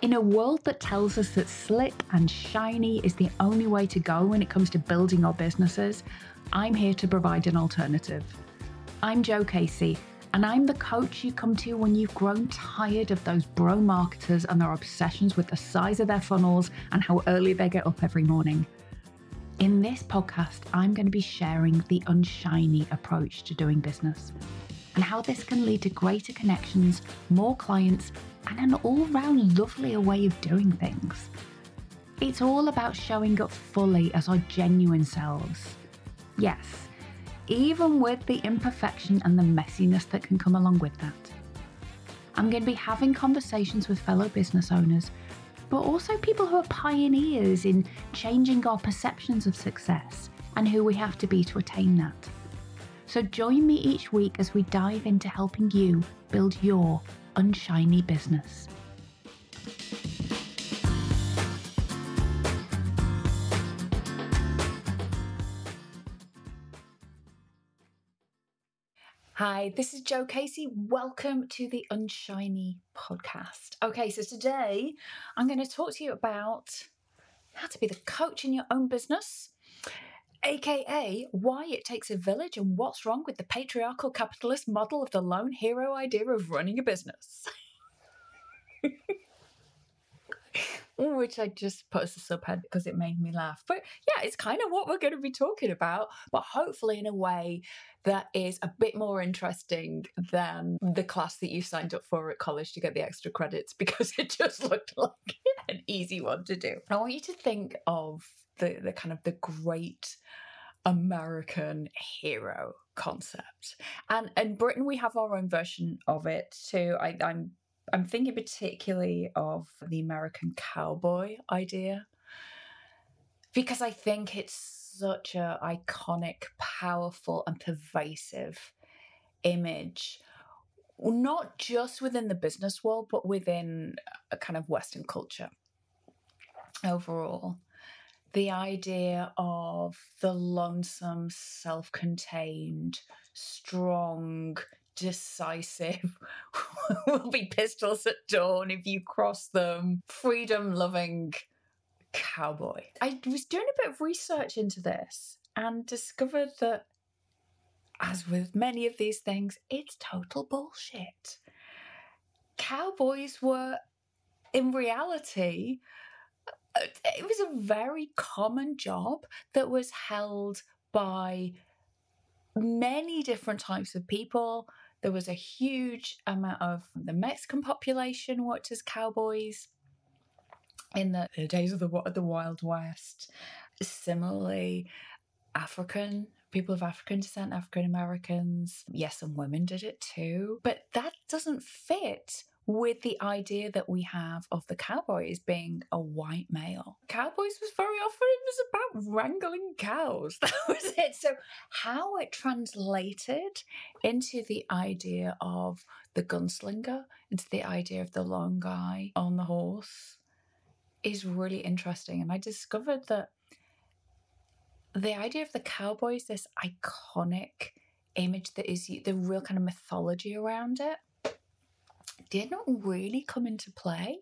In a world that tells us that slick and shiny is the only way to go when it comes to building our businesses, I'm here to provide an alternative. I'm Jo Casey, and I'm the coach you come to when you've grown tired of those bro marketers and their obsessions with the size of their funnels and how early they get up every morning. In this podcast, I'm going to be sharing the unshiny approach to doing business and how this can lead to greater connections, more clients, and an all round lovelier way of doing things. It's all about showing up fully as our genuine selves. Yes, even with the imperfection and the messiness that can come along with that. I'm going to be having conversations with fellow business owners, but also people who are pioneers in changing our perceptions of success and who we have to be to attain that. So join me each week as we dive into helping you build your unshiny business. Hi, this is Jo Casey. Welcome to the Unshiny podcast. Okay, so today I'm going to talk to you about how to be the coach in your own business, aka why it takes a village and what's wrong with the patriarchal capitalist model of the lone hero idea of running a business. Which I just put as a subhead because it made me laugh. But yeah, it's kind of what we're going to be talking about, but hopefully in a way that is a bit more interesting than the class that you signed up for at college to get the extra credits because it just looked like an easy one to do. I want you to think of the, the kind of the great American hero concept. And in Britain, we have our own version of it too. I, I'm I'm thinking particularly of the American cowboy idea because I think it's such a iconic, powerful, and pervasive image, not just within the business world, but within a kind of Western culture overall the idea of the lonesome, self contained, strong, decisive, will be pistols at dawn if you cross them, freedom loving cowboy. I was doing a bit of research into this and discovered that, as with many of these things, it's total bullshit. Cowboys were, in reality, uh, it was a very common job that was held by many different types of people. There was a huge amount of the Mexican population worked as cowboys in the, the days of the, the Wild West. Similarly, African people of African descent, African Americans, yes, some women did it too, but that doesn't fit with the idea that we have of the cowboys being a white male. Cowboys was very often it was about wrangling cows. That was it. So how it translated into the idea of the gunslinger, into the idea of the long guy on the horse is really interesting. And I discovered that the idea of the cowboys, this iconic image that is the real kind of mythology around it did not really come into play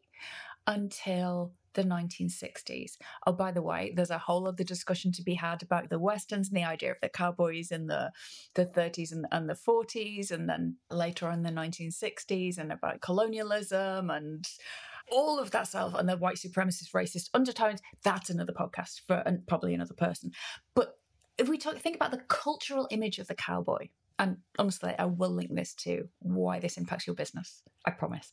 until the 1960s. Oh, by the way, there's a whole other discussion to be had about the westerns and the idea of the cowboys in the, the 30s and, and the 40s, and then later on the 1960s, and about colonialism and all of that stuff and the white supremacist racist undertones. That's another podcast for and probably another person. But if we talk, think about the cultural image of the cowboy, and honestly, I will link this to why this impacts your business. I promise.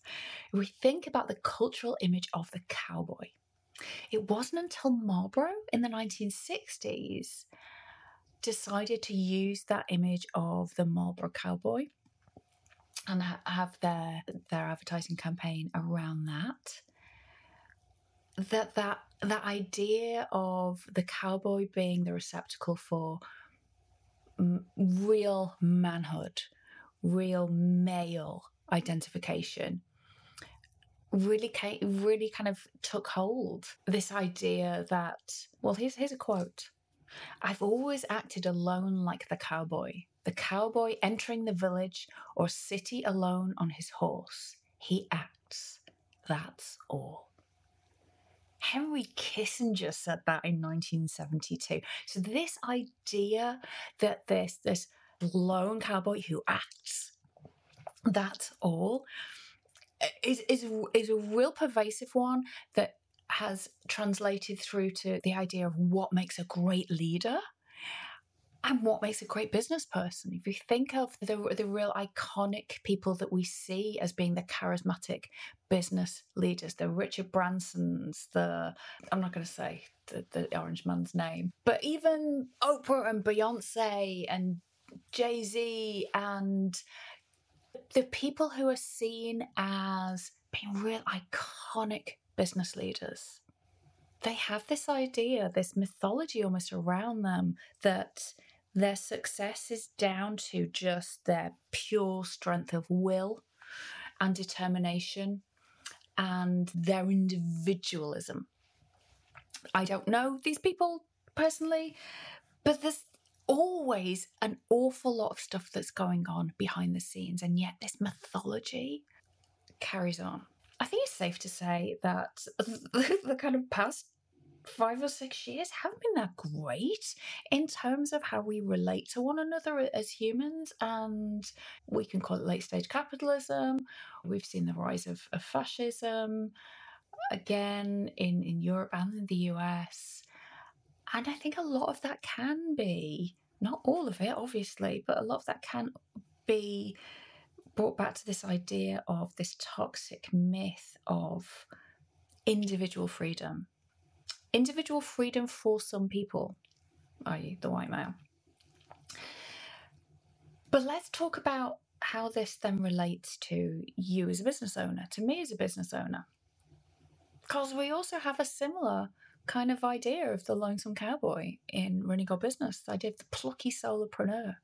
If we think about the cultural image of the cowboy, it wasn't until Marlboro in the 1960s decided to use that image of the Marlboro cowboy and have their their advertising campaign around that. That that that idea of the cowboy being the receptacle for real manhood, real male identification really came, really kind of took hold. This idea that, well, here's, here's a quote. I've always acted alone like the cowboy, the cowboy entering the village or city alone on his horse. He acts. That's all. Henry Kissinger said that in 1972. So this idea that this this lone cowboy who acts that's all is is is a real pervasive one that has translated through to the idea of what makes a great leader and what makes a great business person. If you think of the, the real iconic people that we see as being the charismatic business leaders, the Richard Bransons, the, I'm not going to say the, the Orange Man's name, but even Oprah and Beyonce and Jay Z and the people who are seen as being real iconic business leaders they have this idea, this mythology almost around them that their success is down to just their pure strength of will and determination and their individualism. I don't know these people personally, but there's always an awful lot of stuff that's going on behind the scenes, and yet this mythology carries on. I think it's safe to say that the kind of past five or six years haven't been that great in terms of how we relate to one another as humans. And we can call it late stage capitalism. We've seen the rise of, of fascism again in, in Europe and in the US. And I think a lot of that can be, not all of it, obviously, but a lot of that can be brought back to this idea of this toxic myth of individual freedom individual freedom for some people, i.e., the white male. But let's talk about how this then relates to you as a business owner, to me as a business owner. Because we also have a similar kind of idea of the lonesome cowboy in running our business, idea of the plucky solopreneur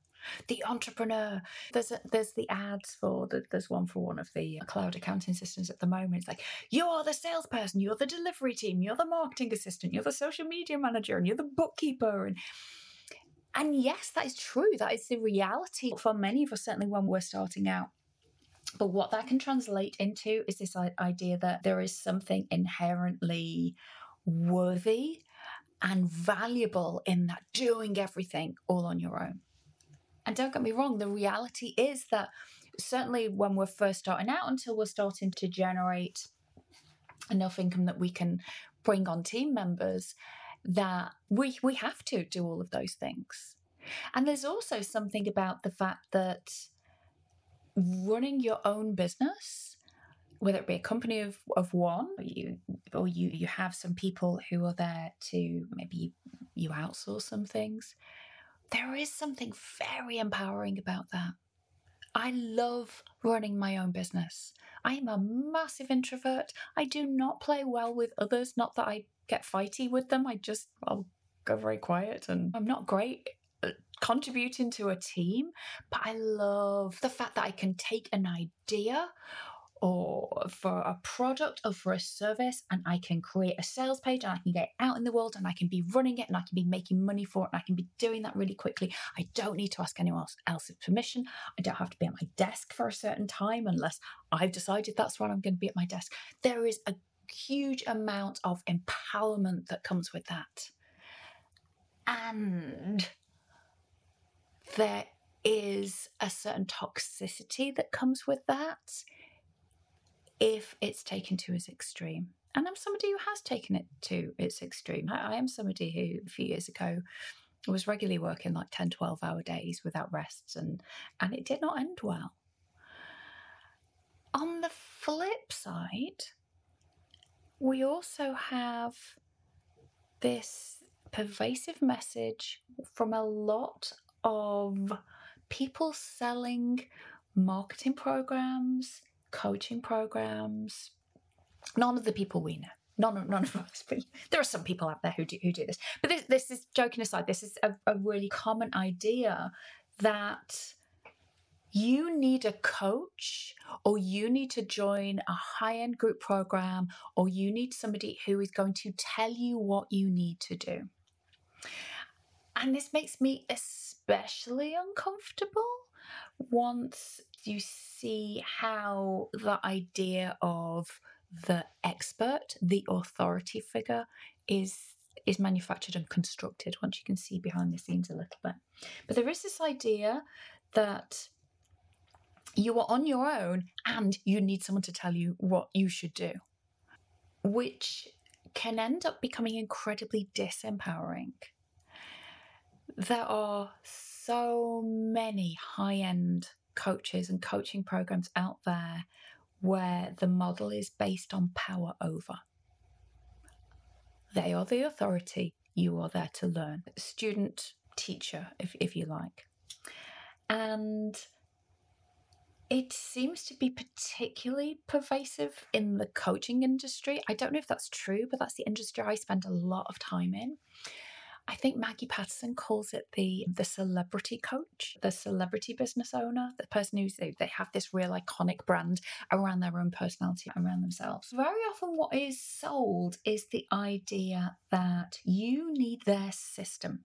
the entrepreneur. There's a, there's the ads for the, there's one for one of the cloud accounting systems at the moment. It's like you are the salesperson, you're the delivery team, you're the marketing assistant, you're the social media manager, and you're the bookkeeper, and and yes, that is true. That is the reality for many of us, certainly when we're starting out. But what that can translate into is this idea that there is something inherently worthy and valuable in that doing everything all on your own. And don't get me wrong, the reality is that certainly when we're first starting out until we're starting to generate enough income that we can bring on team members, that we we have to do all of those things. And there's also something about the fact that running your own business, whether it be a company of, of one, or you or you you have some people who are there to maybe you outsource some things there is something very empowering about that. I love running my own business. I am a massive introvert. I do not play well with others. Not that I get fighty with them. I just, I'll go very quiet and I'm not great at contributing to a team, but I love the fact that I can take an idea or for a product or for a service and I can create a sales page and I can get out in the world and I can be running it and I can be making money for it and I can be doing that really quickly. I don't need to ask anyone else, else's permission. I don't have to be at my desk for a certain time unless I've decided that's when I'm going to be at my desk. There is a huge amount of empowerment that comes with that. And there is a certain toxicity that comes with that if it's taken to its extreme. And I'm somebody who has taken it to its extreme. I, I am somebody who, a few years ago, was regularly working like 10, 12 hour days without rests, and, and it did not end well. On the flip side, we also have this pervasive message from a lot of people selling marketing programs, coaching programs. None of the people we know. None, none of us, but there are some people out there who do, who do this. But this, this is joking aside, this is a, a really common idea that you need a coach or you need to join a high end group program or you need somebody who is going to tell you what you need to do. And this makes me especially uncomfortable once you see how the idea of the expert, the authority figure is is manufactured and constructed once you can see behind the scenes a little bit. But there is this idea that you are on your own and you need someone to tell you what you should do, which can end up becoming incredibly disempowering. There are so many high end coaches and coaching programs out there where the model is based on power over. They are the authority, you are there to learn. Student, teacher, if, if you like. And it seems to be particularly pervasive in the coaching industry. I don't know if that's true, but that's the industry I spend a lot of time in. I think Maggie Patterson calls it the the celebrity coach, the celebrity business owner, the person who's they, they have this real iconic brand around their own personality, around themselves. Very often, what is sold is the idea that you need their system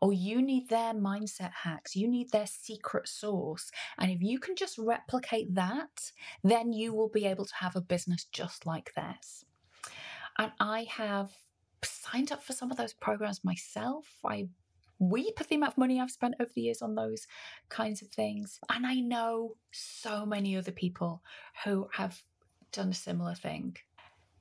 or you need their mindset hacks, you need their secret sauce. And if you can just replicate that, then you will be able to have a business just like theirs. And I have signed up for some of those programs myself. I weep at the amount of money I've spent over the years on those kinds of things. And I know so many other people who have done a similar thing.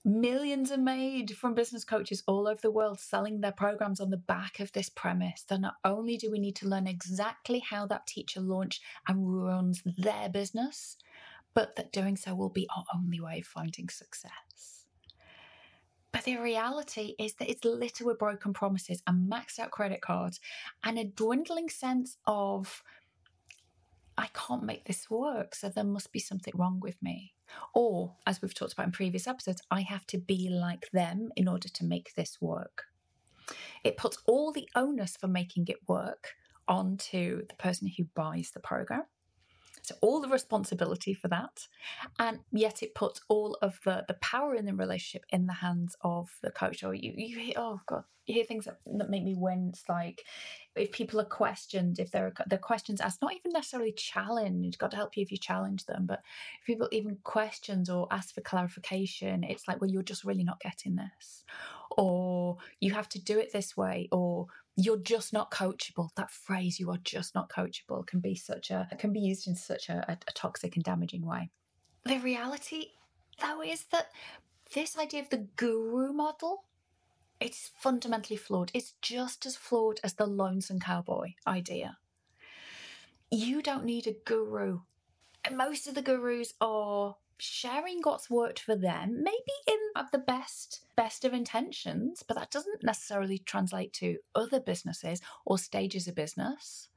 Millions are made from business coaches all over the world selling their programs on the back of this premise that not only do we need to learn exactly how that teacher launched and runs their business, but that doing so will be our only way of finding success. But the reality is that it's littered with broken promises and maxed out credit cards and a dwindling sense of I can't make this work, so there must be something wrong with me. Or, as we've talked about in previous episodes, I have to be like them in order to make this work. It puts all the onus for making it work onto the person who buys the program. All the responsibility for that. And yet it puts all of the, the power in the relationship in the hands of the coach. Or you, you hear, oh God, you hear things that, that make me wince, like if people are questioned, if there are the questions asked, not even necessarily challenged, God help you if you challenge them, but if people even questions or ask for clarification, it's like, well, you're just really not getting this. Or you have to do it this way, or you're just not coachable. That phrase, you are just not coachable, can be such a can be used in such a, a, toxic and damaging way. The reality, though, is that this idea of the guru model it's fundamentally flawed. It's just as flawed as the lonesome cowboy idea. You don't need a guru. Most of the gurus are sharing what's worked for them, maybe in of the best best of intentions, but that doesn't necessarily translate to other businesses or stages of business.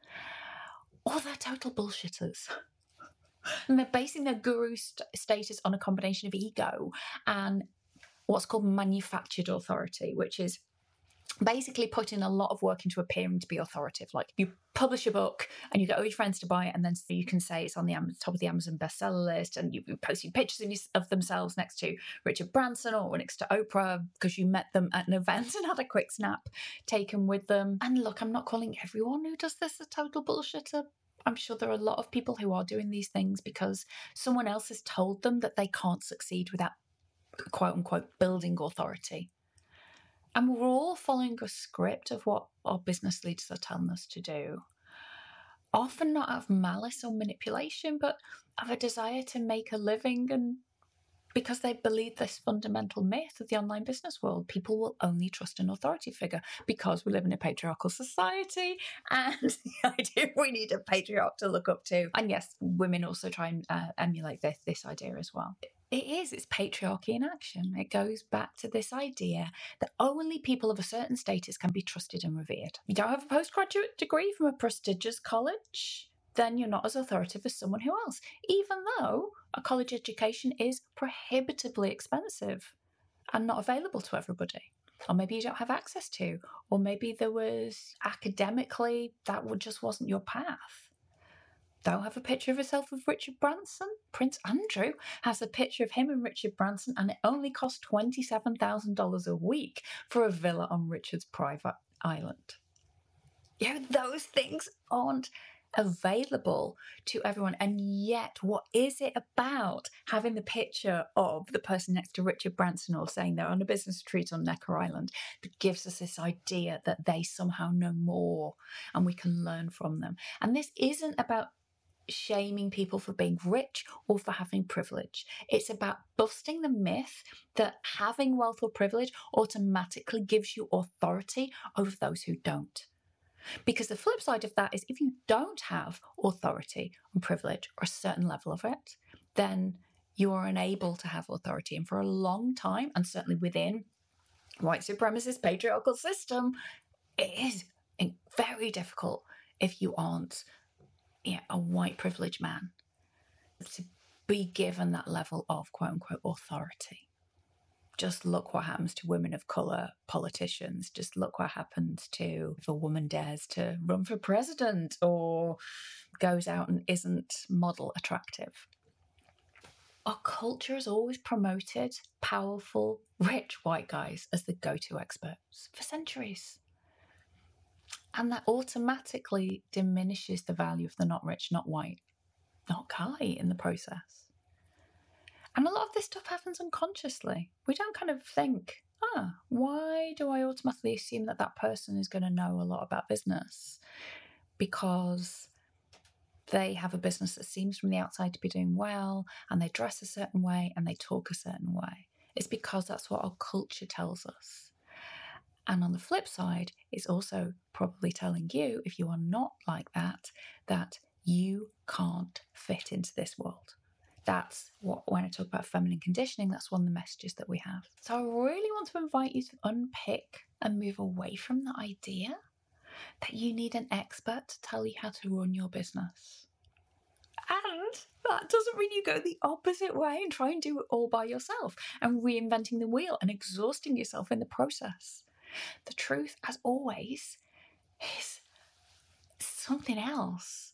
Or they're total bullshitters. and they're basing their guru st- status on a combination of ego and what's called manufactured authority, which is basically putting a lot of work into appearing to be authoritative. Like you publish a book and you get all your friends to buy it, and then you can say it's on the top of the Amazon bestseller list, and you, are posting pictures of themselves next to Richard Branson or next to Oprah because you met them at an event and had a quick snap taken with them. And look, I'm not calling everyone who does this a total bullshitter. I'm sure there are a lot of people who are doing these things because someone else has told them that they can't succeed without quote unquote building authority. And we're all following a script of what our business leaders are telling us to do. Often not out of malice or manipulation, but of a desire to make a living and because they believe this fundamental myth of the online business world people will only trust an authority figure because we live in a patriarchal society and the idea we need a patriarch to look up to and yes women also try and uh, emulate this, this idea as well it is, it's patriarchy in action. It goes back to this idea that only people of a certain status can be trusted and revered. You don't have a postgraduate degree from a prestigious college, then you're not as authoritative as someone who else, even though a college education is prohibitively expensive and not available to everybody. Or maybe you don't have access to, or maybe there was academically that just wasn't your path don't have a picture of herself with Richard Branson. Prince Andrew has a picture of him and Richard Branson, and it only costs $27,000 a week for a villa on Richard's private island. Know, those things aren't available to everyone. And yet, what is it about having the picture of the person next to Richard Branson or saying they're on a business retreat on Necker Island that gives us this idea that they somehow know more and we can learn from them? And this isn't about shaming people for being rich or for having privilege. It's about busting the myth that having wealth or privilege automatically gives you authority over those who don't. Because the flip side of that is if you don't have authority and privilege or a certain level of it, then you are unable to have authority. And for a long time, and certainly within white supremacist patriarchal system, it is very difficult if you aren't know, a white privileged man to be given that level of quote unquote authority just look what happens to women of colour politicians. Just look what happens to if a woman dares to run for president or goes out and isn't model attractive. Our culture has always promoted powerful, rich white guys as the go to experts for centuries. And that automatically diminishes the value of the not rich, not white, not guy in the process. And a lot of this stuff happens unconsciously. We don't kind of think, ah, why do I automatically assume that that person is going to know a lot about business? Because they have a business that seems from the outside to be doing well and they dress a certain way and they talk a certain way. It's because that's what our culture tells us. And on the flip side, it's also probably telling you, if you are not like that, that you can't fit into this world that's what when I talk about feminine conditioning, that's one of the messages that we have. So I really want to invite you to unpick and move away from the idea that you need an expert to tell you how to run your business. And that doesn't mean you go the opposite way and try and do it all by yourself and reinventing the wheel and exhausting yourself in the process. The truth, as always, is something else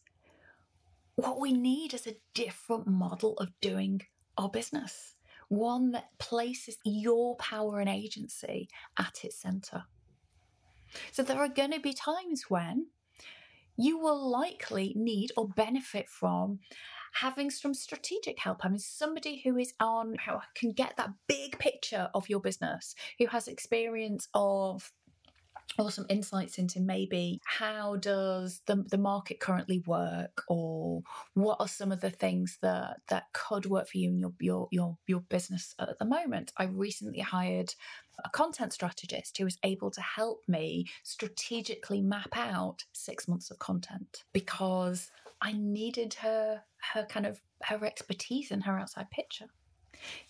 what we need is a different model of doing our business, one that places your power and agency at its center. So there are going to be times when you will likely need or benefit from having some strategic help, having somebody who is on, who can get that big picture of your business, who has experience of or some insights into maybe how does the, the market currently work or what are some of the things that that could work for you in your your your, your business at the moment. I recently hired a content strategist who was able to help me strategically map out six months of content because i needed her her kind of her expertise and her outside picture.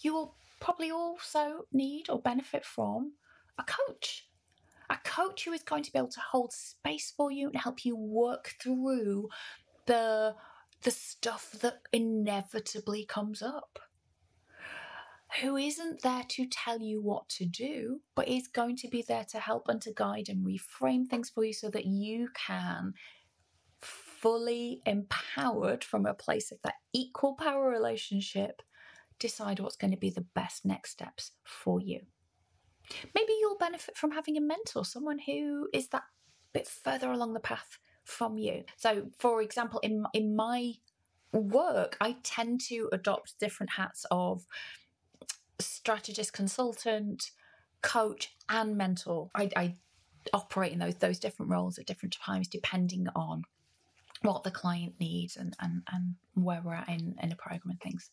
You will probably also need or benefit from a coach. A coach who is going to be able to hold space for you and help you work through the the stuff that inevitably comes up. Who isn't there to tell you what to do, but is going to be there to help and to guide and reframe things for you so that you can fully empowered from a place of that equal power relationship decide what's going to be the best next steps for you. Maybe you'll benefit from having a mentor, someone who is that bit further along the path from you. So, for example, in in my work, I tend to adopt different hats of strategist, consultant, coach, and mentor. I, I operate in those those different roles at different times, depending on what the client needs and and, and where we're at in, in a program and things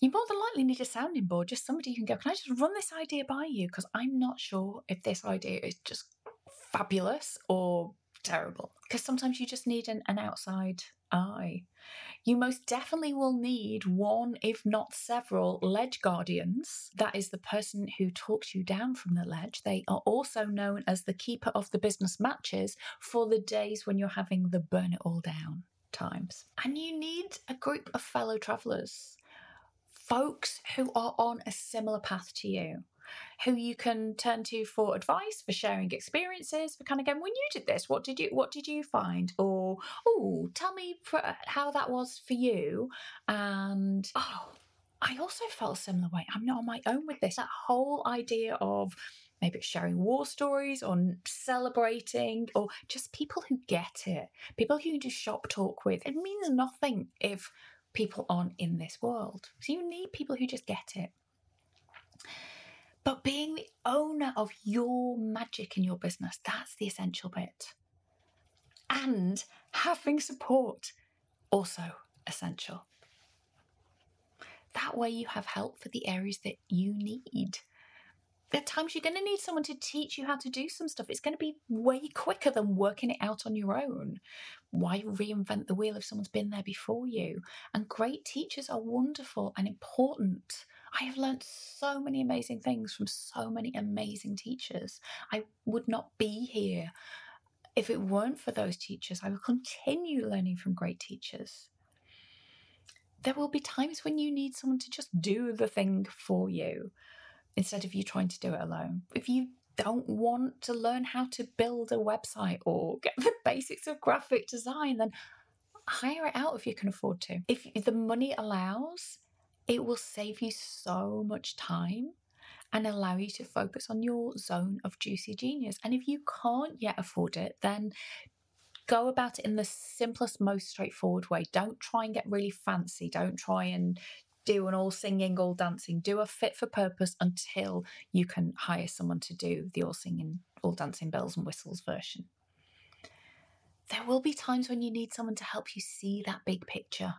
you more than likely need a sounding board, just somebody you can go, Can I just run this idea by you? Because I'm not sure if this idea is just fabulous or terrible. Because sometimes you just need an, an outside eye. You most definitely will need one, if not several, ledge guardians. That is the person who talks you down from the ledge. They are also known as the keeper of the business matches for the days when you're having the burn it all down times. And you need a group of fellow travelers folks who are on a similar path to you who you can turn to for advice for sharing experiences for kind of going when you did this what did you what did you find or oh tell me how that was for you and oh I also felt a similar way. I'm not on my own with this. That whole idea of Maybe it's sharing war stories or celebrating or just people who get it, people who you just shop talk with. It means nothing if people aren't in this world. So you need people who just get it. But being the owner of your magic in your business, that's the essential bit. And having support, also essential. That way, you have help for the areas that you need. There are times you're going to need someone to teach you how to do some stuff. It's going to be way quicker than working it out on your own. Why reinvent the wheel if someone's been there before you? And great teachers are wonderful and important. I have learned so many amazing things from so many amazing teachers. I would not be here if it weren't for those teachers. I will continue learning from great teachers there will be times when you need someone to just do the thing for you instead of you trying to do it alone. If you don't want to learn how to build a website or get the basics of graphic design, then hire it out if you can afford to. If the money allows, it will save you so much time and allow you to focus on your zone of juicy genius. And if you can't yet afford it, then go about it in the simplest, most straightforward way. Don't try and get really fancy. Don't try and do an all singing, all dancing. Do a fit for purpose until you can hire someone to do the all singing, all dancing bells and whistles version. There will be times when you need someone to help you see that big picture,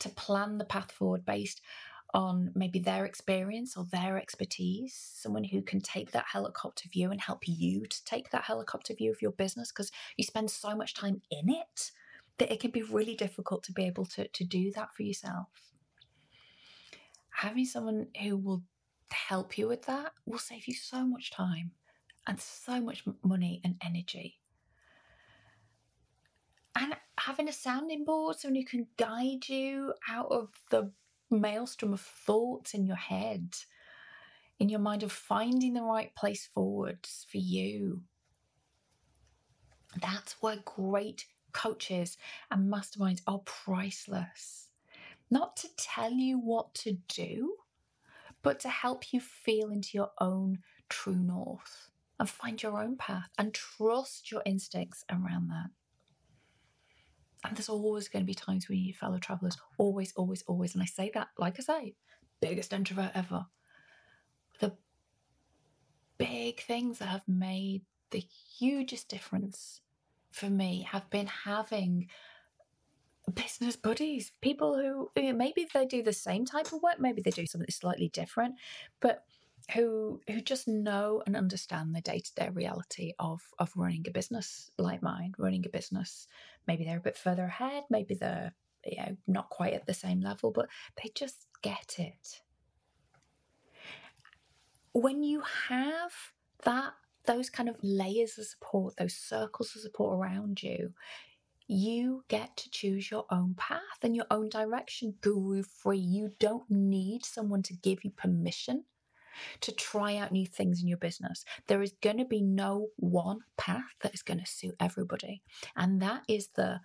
to plan the path forward based on maybe their experience or their expertise, someone who can take that helicopter view and help you to take that helicopter view of your business because you spend so much time in it that it can be really difficult to be able to, to do that for yourself. Having someone who will help you with that will save you so much time and so much money and energy. And having a sounding board, someone who can guide you out of the maelstrom of thoughts in your head, in your mind of finding the right place forwards for you. That's why great coaches and masterminds are priceless. Not to tell you what to do, but to help you feel into your own true north and find your own path and trust your instincts around that. And there's always going to be times when you need fellow travelers. Always, always, always. And I say that, like I say, biggest introvert ever. The big things that have made the hugest difference for me have been having business buddies, people who maybe they do the same type of work, maybe they do something slightly different, but who who just know and understand the day-to-day reality of of running a business like mine running a business maybe they're a bit further ahead maybe they're you know not quite at the same level but they just get it. When you have that those kind of layers of support those circles of support around you you get to choose your own path and your own direction guru free. You don't need someone to give you permission to try out new things in your business. There is going to be no one path that is going to suit everybody. And that is the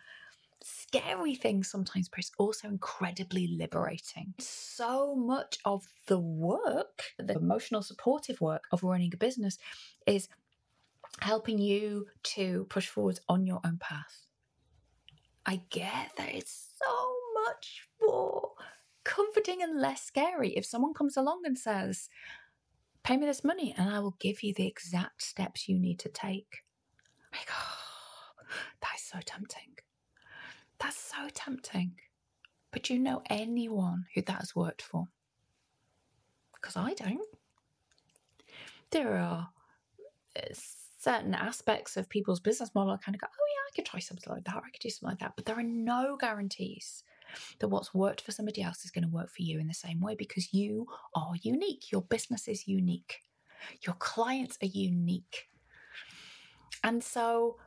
scary thing sometimes, but it's also incredibly liberating. So much of the work, the emotional supportive work of running a business, is helping you to push forward on your own path. I get that it's so much more comforting and less scary if someone comes along and says, Pay me this money and I will give you the exact steps you need to take. Like, oh, that's so tempting. That's so tempting. But you know anyone who that has worked for? Because I don't. There are uh, certain aspects of people's business model I kind of go, oh yeah, I could try something like that, or I could do something like that. But there are no guarantees that what's worked for somebody else is going to work for you in the same way because you are unique. Your business is unique. Your clients are unique. And so,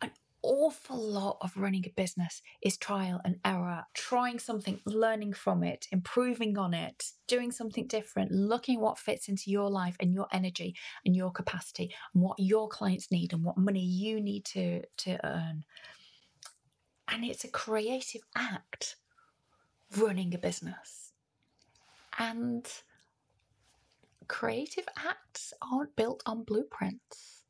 an awful lot of running a business is trial and error, trying something, learning from it, improving on it, doing something different, looking what fits into your life and your energy and your capacity and what your clients need and what money you need to, to earn. And it's a creative act running a business. And creative acts aren't built on blueprints.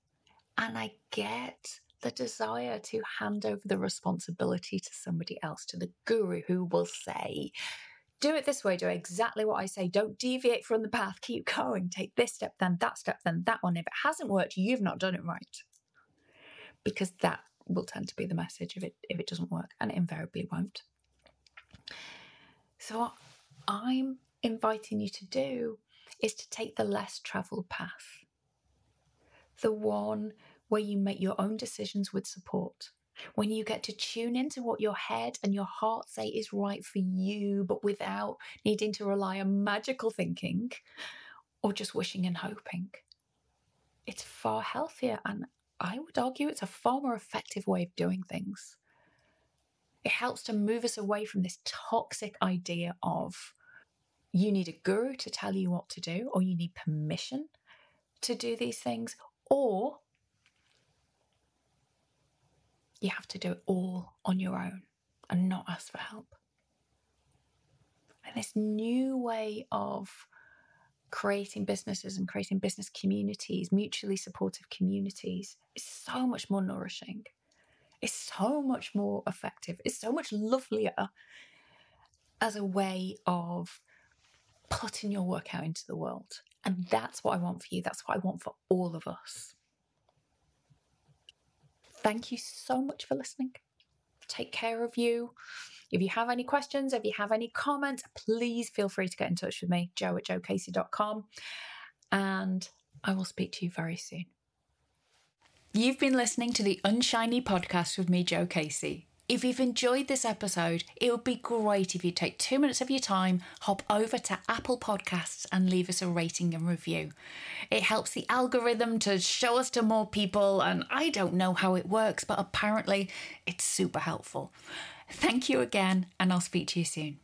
And I get the desire to hand over the responsibility to somebody else, to the guru who will say, do it this way, do exactly what I say. Don't deviate from the path. Keep going. Take this step, then that step, then that one. If it hasn't worked, you've not done it right. Because that will tend to be the message if it if it doesn't work, and it invariably won't. So what I'm inviting you to do is to take the less traveled path. The one where you make your own decisions with support when you get to tune into what your head and your heart say is right for you, but without needing to rely on magical thinking or just wishing and hoping. It's far healthier, and I would argue it's a far more effective way of doing things. It helps to move us away from this toxic idea of you need a guru to tell you what to do, or you need permission to do these things, or you have to do it all on your own and not ask for help. And this new way of creating businesses and creating business communities, mutually supportive communities, is so much more nourishing. It's so much more effective. It's so much lovelier as a way of putting your work out into the world. And that's what I want for you. That's what I want for all of us. Thank you so much for listening. Take care of you. If you have any questions, if you have any comments, please feel free to get in touch with me, joe at joecasey.com. And I will speak to you very soon. You've been listening to the Unshiny podcast with me, Jo Casey. If you've enjoyed this episode, it would be great if you take two minutes of your time, hop over to Apple Podcasts and leave us a rating and review. It helps the algorithm to show us to more people, and I don't know how it works, but apparently it's super helpful. Thank you again, and I'll speak to you soon.